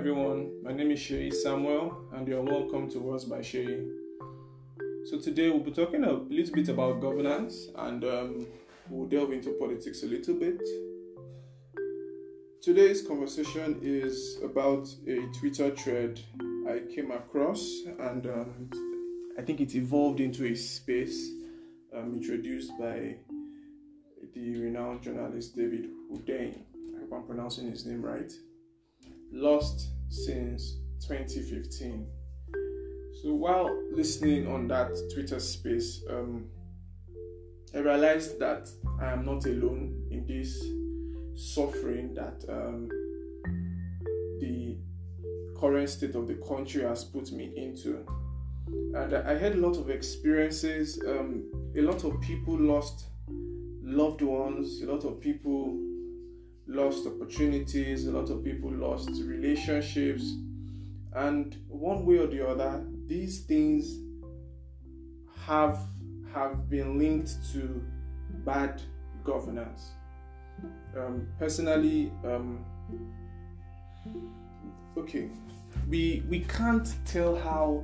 everyone. My name is Shay Samuel, and you're welcome to Words by Shay. So, today we'll be talking a little bit about governance and um, we'll delve into politics a little bit. Today's conversation is about a Twitter thread I came across, and um, I think it evolved into a space um, introduced by the renowned journalist David Hundeyin. I hope I'm pronouncing his name right. Lost since 2015. So while listening on that Twitter space, um, I realized that I am not alone in this suffering that um, the current state of the country has put me into. And I had a lot of experiences. Um, a lot of people lost loved ones, a lot of people lost opportunities, a lot of people lost relationships. And one way or the other, these things have have been linked to bad governance. Um, personally, um, okay, we we can't tell how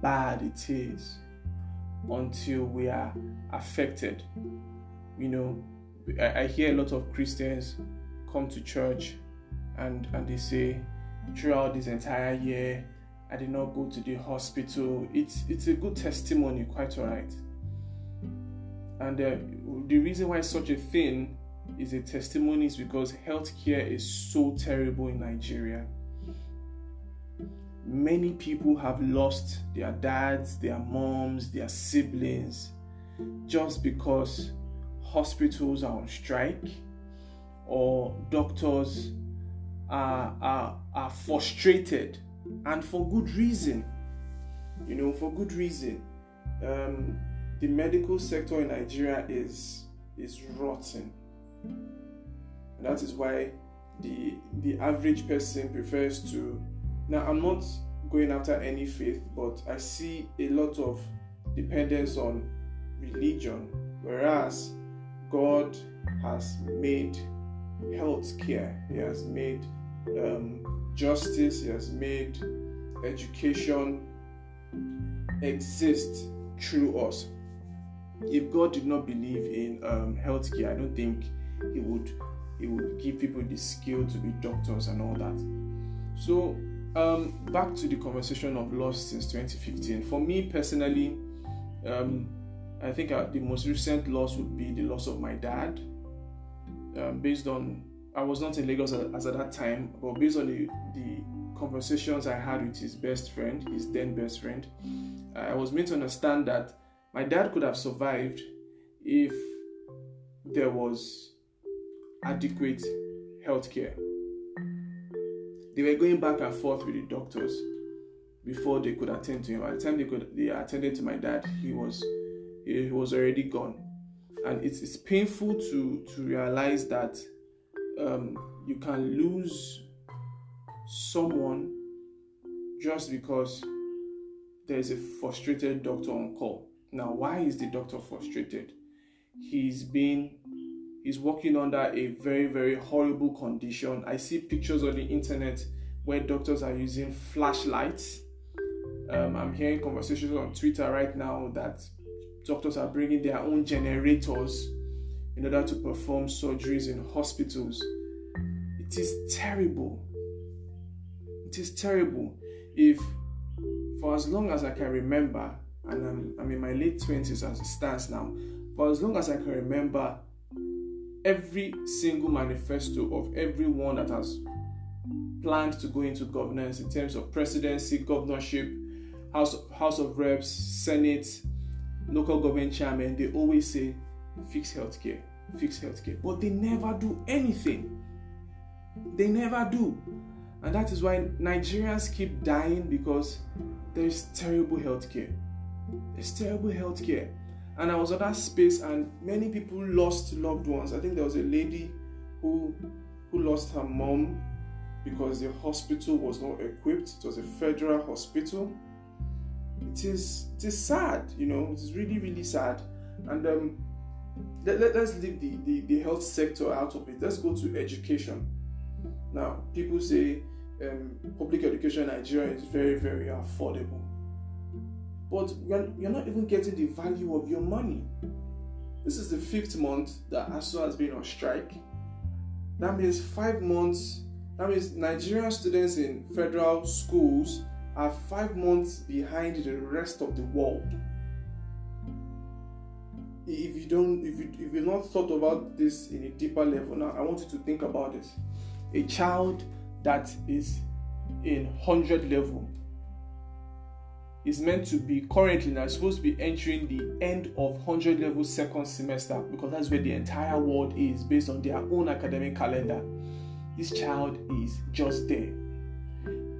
bad it is until we are affected. You know, I, I hear a lot of Christians come to church and and they say throughout this entire year I did not go to the hospital. It's it's a good testimony, quite alright. And uh, the reason why such a thing is a testimony is because healthcare is so terrible in Nigeria. Many people have lost their dads, their moms, their siblings just because hospitals are on strike or doctors are, are, are frustrated and for good reason. You know, for good reason. Um, the medical sector in Nigeria is is rotten. And that is why the the average person prefers to now I'm not going after any faith, but I see a lot of dependence on religion, whereas God has made health care, He has made um, justice, He has made education exist through us. If God did not believe in um, healthcare, I don't think He would He would give people the skill to be doctors and all that. So um, back to the conversation of loss since 2015. For me personally, um, I think uh, the most recent loss would be the loss of my dad. Um, based on, I was not in Lagos as, at that time, but based on the, the conversations I had with his best friend, his then best friend, I was made to understand that my dad could have survived if there was adequate health care. They were going back and forth with the doctors before they could attend to him. By the time they could they attended to my dad, he was he was already gone. And it's, it's painful to, to realize that um, you can lose someone just because there's a frustrated doctor on call. Now, why is the doctor frustrated? He's been he's working under a very very horrible condition. I see pictures on the internet where doctors are using flashlights. Um, I'm hearing conversations on Twitter right now that doctors are bringing their own generators in order to perform surgeries in hospitals. It is terrible. It is terrible. If, for as long as I can remember, and I'm, I'm in my late 20s as it stands now, for as long as I can remember, every single manifesto of everyone that has planned to go into governance in terms of presidency, governorship, House, House of Reps, Senate, local government chairman, they always say, fix healthcare, fix healthcare. But they never do anything. They never do. And that is why Nigerians keep dying because there's terrible healthcare. There's terrible healthcare. And I was at that space and many people lost loved ones. I think there was a lady who who lost her mom because the hospital was not equipped. It was a federal hospital it is it is sad you know it is really really sad and um let, let, us leave the, the, the health sector out of it let's go to education now people say um, public education in Nigeria is very, very affordable. But you're, you're not even getting the value of your money. This is the fifth month that ASUU has been on strike. That means five months. That means Nigerian students in federal schools are five months behind the rest of the world. If you don't, if you if you've not thought about this in a deeper level, now I want you to think about this. A child that is in hundred level is meant to be currently now supposed to be entering the end of 100 level second semester because that's where the entire world is based on their own academic calendar. This child is just there.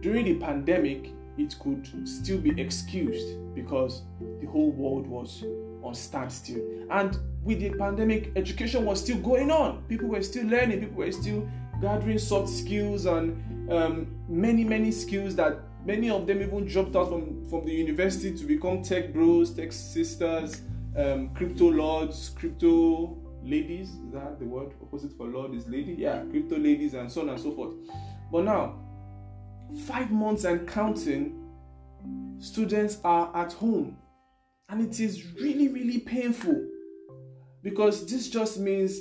During the pandemic, it could still be excused because the whole world was on standstill. And with the pandemic, education was still going on. People were still learning, people were still gathering soft skills and um, many, many skills that Many of them even dropped out from, from the university to become tech bros, tech sisters, um, crypto lords, crypto ladies. Is that the word opposite for lord is lady? Yeah, crypto ladies and so on and so forth. But now, five months and counting, students are at home. And it is really, really painful because this just means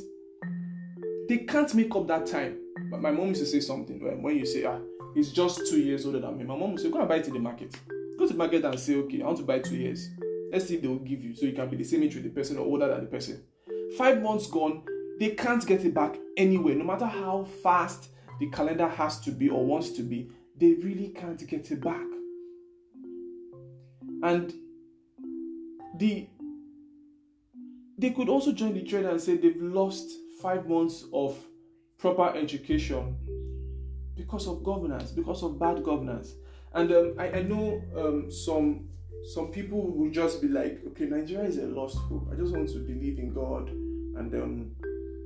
they can't make up that time. But my mom used to say something when when you say, ah, is just two years older than me. My mom will say, Go and buy it in the market. Go to the market and say, Okay, I want to buy two years. Let's see if they will give you so you can be the same age with the person or older than the person. Five months gone, they can't get it back anyway. No matter how fast the calendar has to be or wants to be, they really can't get it back. And the they could also join the trend and say they've lost five months of proper education because of governance, because of bad governance. And um, I, I, know um, some some people will just be like, okay, Nigeria is a lost hope. I just want to believe in God and um,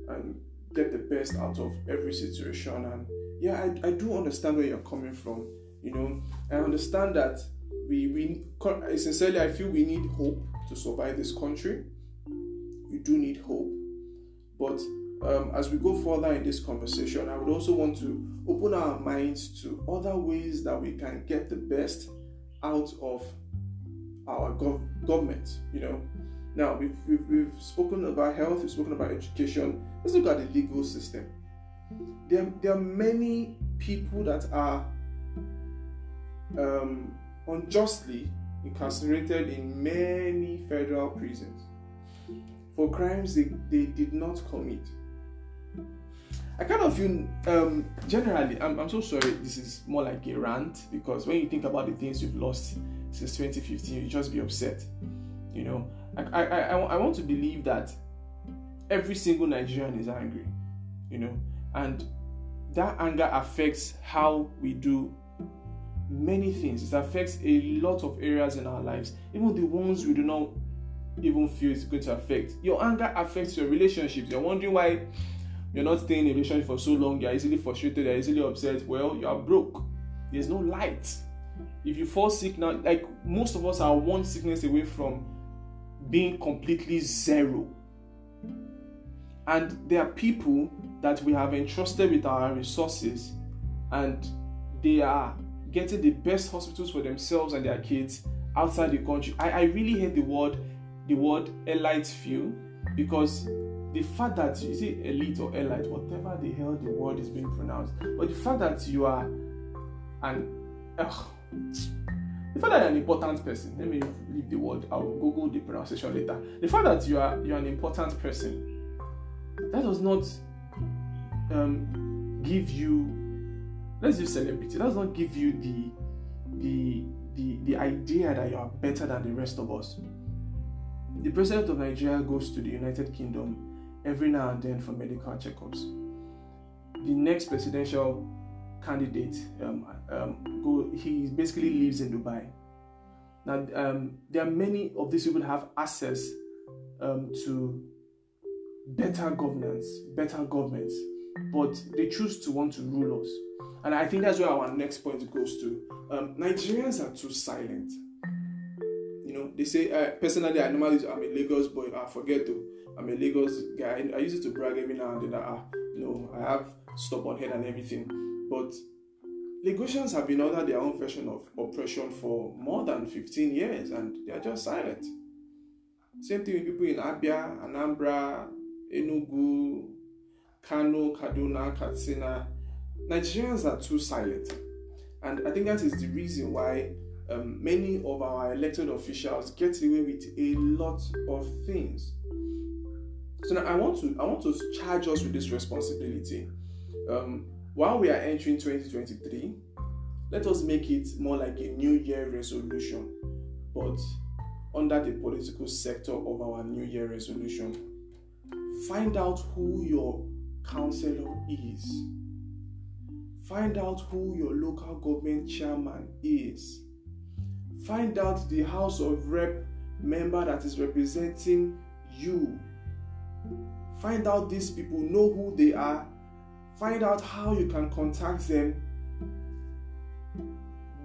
and get the best out of every situation. And yeah, I, I do understand where you're coming from. You know, I understand that we we sincerely I feel we need hope to survive this country. We do need hope, but um, as we go further in this conversation, I would also want to open our minds to other ways that we can get the best out of our gov- government. You know, now we've, we've, we've spoken about health, we've spoken about education. Let's look at the legal system. There, there are many people that are um, unjustly incarcerated in many federal prisons for crimes they, they did not commit. I kind of feel um, generally, I'm, I'm so sorry, this is more like a rant because when you think about the things you've lost since 2015, you just be upset. You know, I, I, I, I want to believe that every single Nigerian is angry, you know, and that anger affects how we do many things. It affects a lot of areas in our lives, even the ones we do not even feel it's going to affect. Your anger affects your relationships. You're wondering why you're not staying in a relationship for so long, you're easily frustrated, you're easily upset, well, you are broke. There's no light. If you fall sick now, like most of us are one sickness away from being completely zero. And there are people that we have entrusted with our resources, and they are getting the best hospitals for themselves and their kids outside the country. I, I really hate the word the word elite feel because the fact that you see elite or elite, whatever the hell the word is being pronounced, but the fact that you are an uh, the fact that you're an important person, let me leave the word, I'll Google the pronunciation later. The fact that you are you're an important person, that does not um, give you let's use celebrity, that does not give you the the the the idea that you are better than the rest of us. The president of Nigeria goes to the United Kingdom every now and then for medical checkups. The next presidential candidate, um, um, go, he basically lives in Dubai. Now, um, there are many of these people have access um, to better governance, better governments, but they choose to want to rule us. And I think that's where our next point goes to. Um, Nigerians are too silent. You know, they say, uh, personally, I normally, I'm a Lagos boy, I forget to I'm a Lagos guy. I use it to brag every now and then that, ah, you know, I have stubborn head and everything. But Lagosians have been under their own version of oppression for more than 15 years and they are just silent. Same thing with people in Abia, Anambra, Enugu, Kano, Kaduna, Katsina. Nigerians are too silent. And I think that is the reason why um, many of our elected officials get away with a lot of things. So now I want to I want to charge us with this responsibility. Um, while we are entering 2023, let us make it more like a New Year resolution, but under the political sector of our New Year resolution. Find out who your counselor is. Find out who your local government chairman is. Find out the House of Rep member that is representing you. Find out these people, know who they are, find out how you can contact them.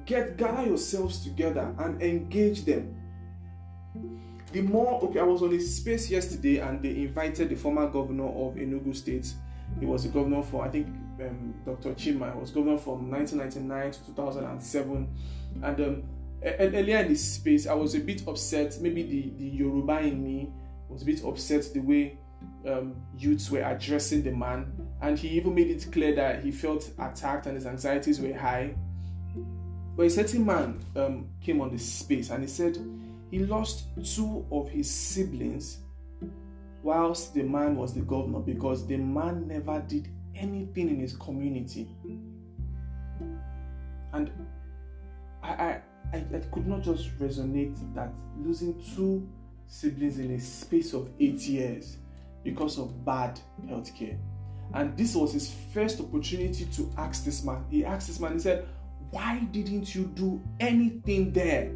Get gather yourselves together and engage them. The more okay, I was on a space yesterday and they invited the former governor of Enugu State. He was the governor for I think um, Dr. Chima was governor from 1999 to 2007, and um, earlier in this space, I was a bit upset. Maybe the the Yoruba in me was a bit upset the way um, youths were addressing the man, and he even made it clear that he felt attacked and his anxieties were high. But a certain man um, came on the space and he said he lost two of his siblings whilst the man was the governor because the man never did anything in his community. And I, I, I, I could not just resonate that losing two siblings in a space of eight years because of bad healthcare. And this was his first opportunity to ask this man. He asked this man, he said, Why didn't you do anything there?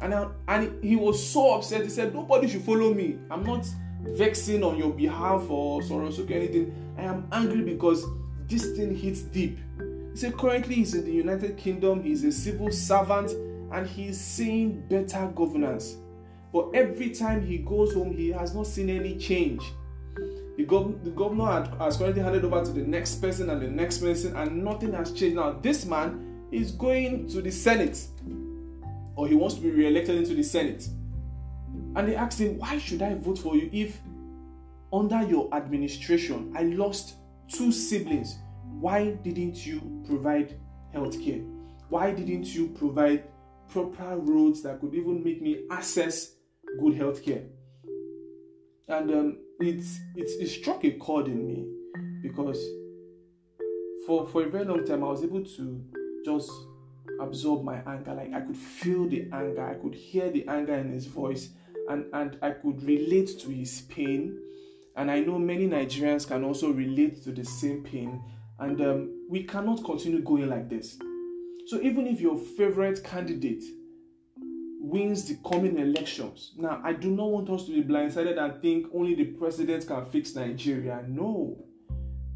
And, I, and he was so upset. He said, Nobody should follow me. I'm not vexing on your behalf or Sorosoke anything. I am angry because this thing hits deep. He said, Currently, he's in the United Kingdom, he's a civil servant, and he's seeing better governance. But every time he goes home, he has not seen any change. The, gov- the governor had, has currently handed over to the next person and the next person, and nothing has changed. Now, this man is going to the Senate, or he wants to be re-elected into the Senate. And they asked him, Why should I vote for you if under your administration I lost two siblings? Why didn't you provide health care? Why didn't you provide proper roads that could even make me access good health care? And um, it, it, it struck a chord in me because for, for a very long time I was able to just absorb my anger. Like I could feel the anger, I could hear the anger in his voice, and, and I could relate to his pain. And I know many Nigerians can also relate to the same pain. And um, we cannot continue going like this. So even if your favorite candidate wins the coming elections. Now, I do not want us to be blindsided and think only the president can fix Nigeria. No.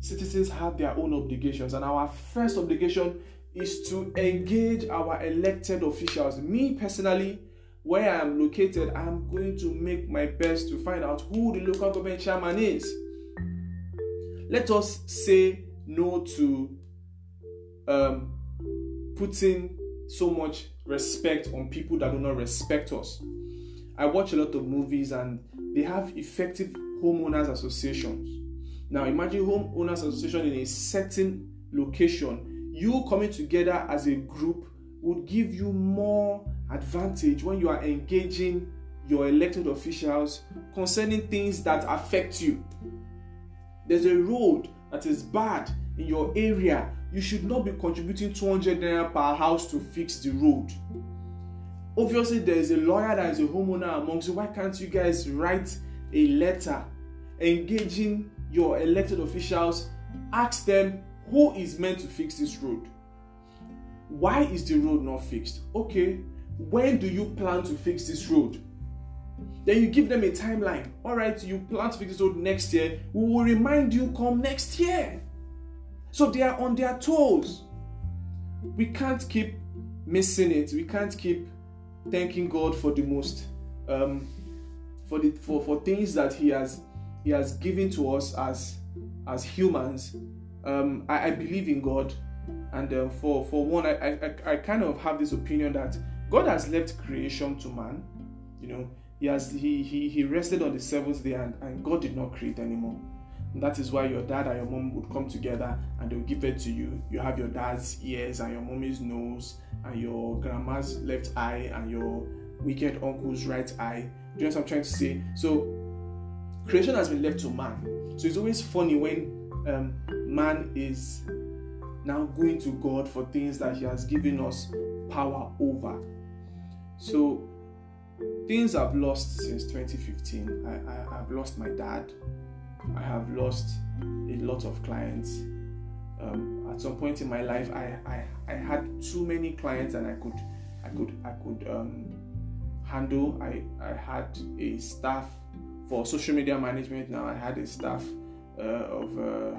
Citizens have their own obligations, and our first obligation is to engage our elected officials. Me personally, where I am located, I am going to make my best to find out who the local government chairman is. Let us say no to um, putting so much respect on people that do not respect us. I watch a lot of movies and they have effective homeowners associations. Now imagine homeowners association in a certain location. You coming together as a group would give you more advantage when you are engaging your elected officials concerning things that affect you. There's a road that is bad in your area you should not be contributing 200 naira per house to fix the road. Obviously, there is a lawyer that is a homeowner amongst you. Why can't you guys write a letter engaging your elected officials? Ask them who is meant to fix this road. Why is the road not fixed? Okay, when do you plan to fix this road? Then you give them a timeline. All right, you plan to fix this road next year. We will remind you come next year. So they are on their toes. We can't keep missing it. We can't keep thanking God for the most um, for the for, for things that He has He has given to us as as humans. Um, I, I believe in God. And uh, for for one, I, I I kind of have this opinion that God has left creation to man. You know, he has he he, he rested on the seventh day and, and God did not create anymore. And that is why your dad and your mom would come together and they'll give it to you. You have your dad's ears and your mommy's nose and your grandma's left eye and your wicked uncle's right eye. Do you know what I'm trying to say? So creation has been left to man. So it's always funny when um, man is now going to God for things that He has given us power over. So things I've lost since 2015. I, I, I've lost my dad. I have lost a lot of clients. Um, at some point in my life, I, I, I had too many clients and I could I could I could um, handle. I, I had a staff for social media management. Now I had a staff uh, of uh,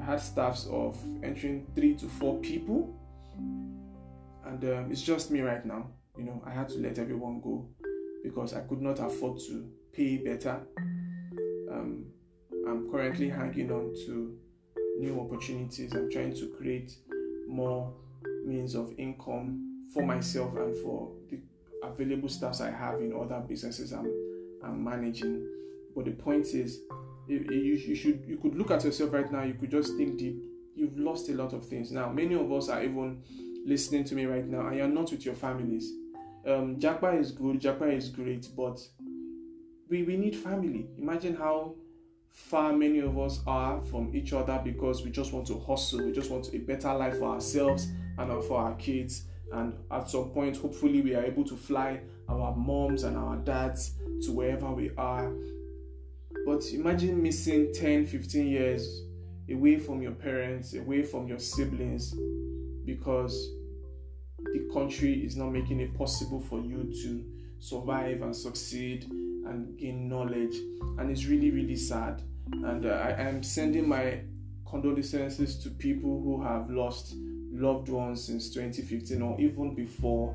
I had staffs of entering three to four people, and um, it's just me right now. You know, I had to let everyone go because I could not afford to pay better. Um, I'm currently hanging on to new opportunities. I'm trying to create more means of income for myself and for the available staffs I have in other businesses I'm, I'm managing. But the point is, you, you should you could look at yourself right now. You could just think deep. You've lost a lot of things. Now, many of us are even listening to me right now, and you're not with your families um, is good, Japa is great, but we, we need family. Imagine how far many of us are from each other because we just want to hustle, we just want a better life for ourselves and for our kids. And at some point, hopefully, we are able to fly our moms and our dads to wherever we are. But imagine missing 10, 15 years away from your parents, away from your siblings because the country is not making it possible for you to survive and succeed and gain knowledge. And it's really really sad. And uh, I am sending my condolences to people who have lost loved ones since 2015 or even before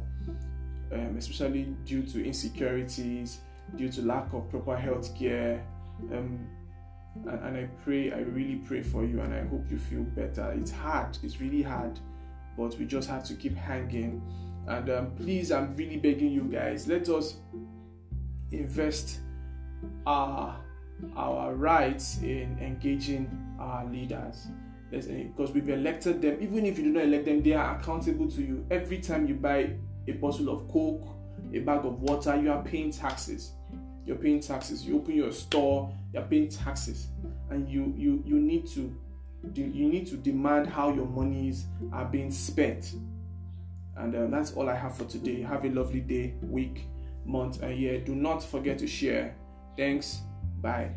um, especially due to insecurities due to lack of proper health care um, and, and i pray i really pray for you and i hope you feel better it's hard it's really hard but we just have to keep hanging. And um, please, I'm really begging you guys, let us invest our our rights in engaging our leaders. Because we've elected them, even if you do not elect them, they are accountable to you. Every time you buy a bottle of Coke, a bag of water, you are paying taxes. You're paying taxes. You open your store, you're paying taxes. And you you you need to you need to demand how your monies are being spent. And uh, that's all I have for today. Have a lovely day, week, month, and year. Do not forget to share. Thanks. Bye.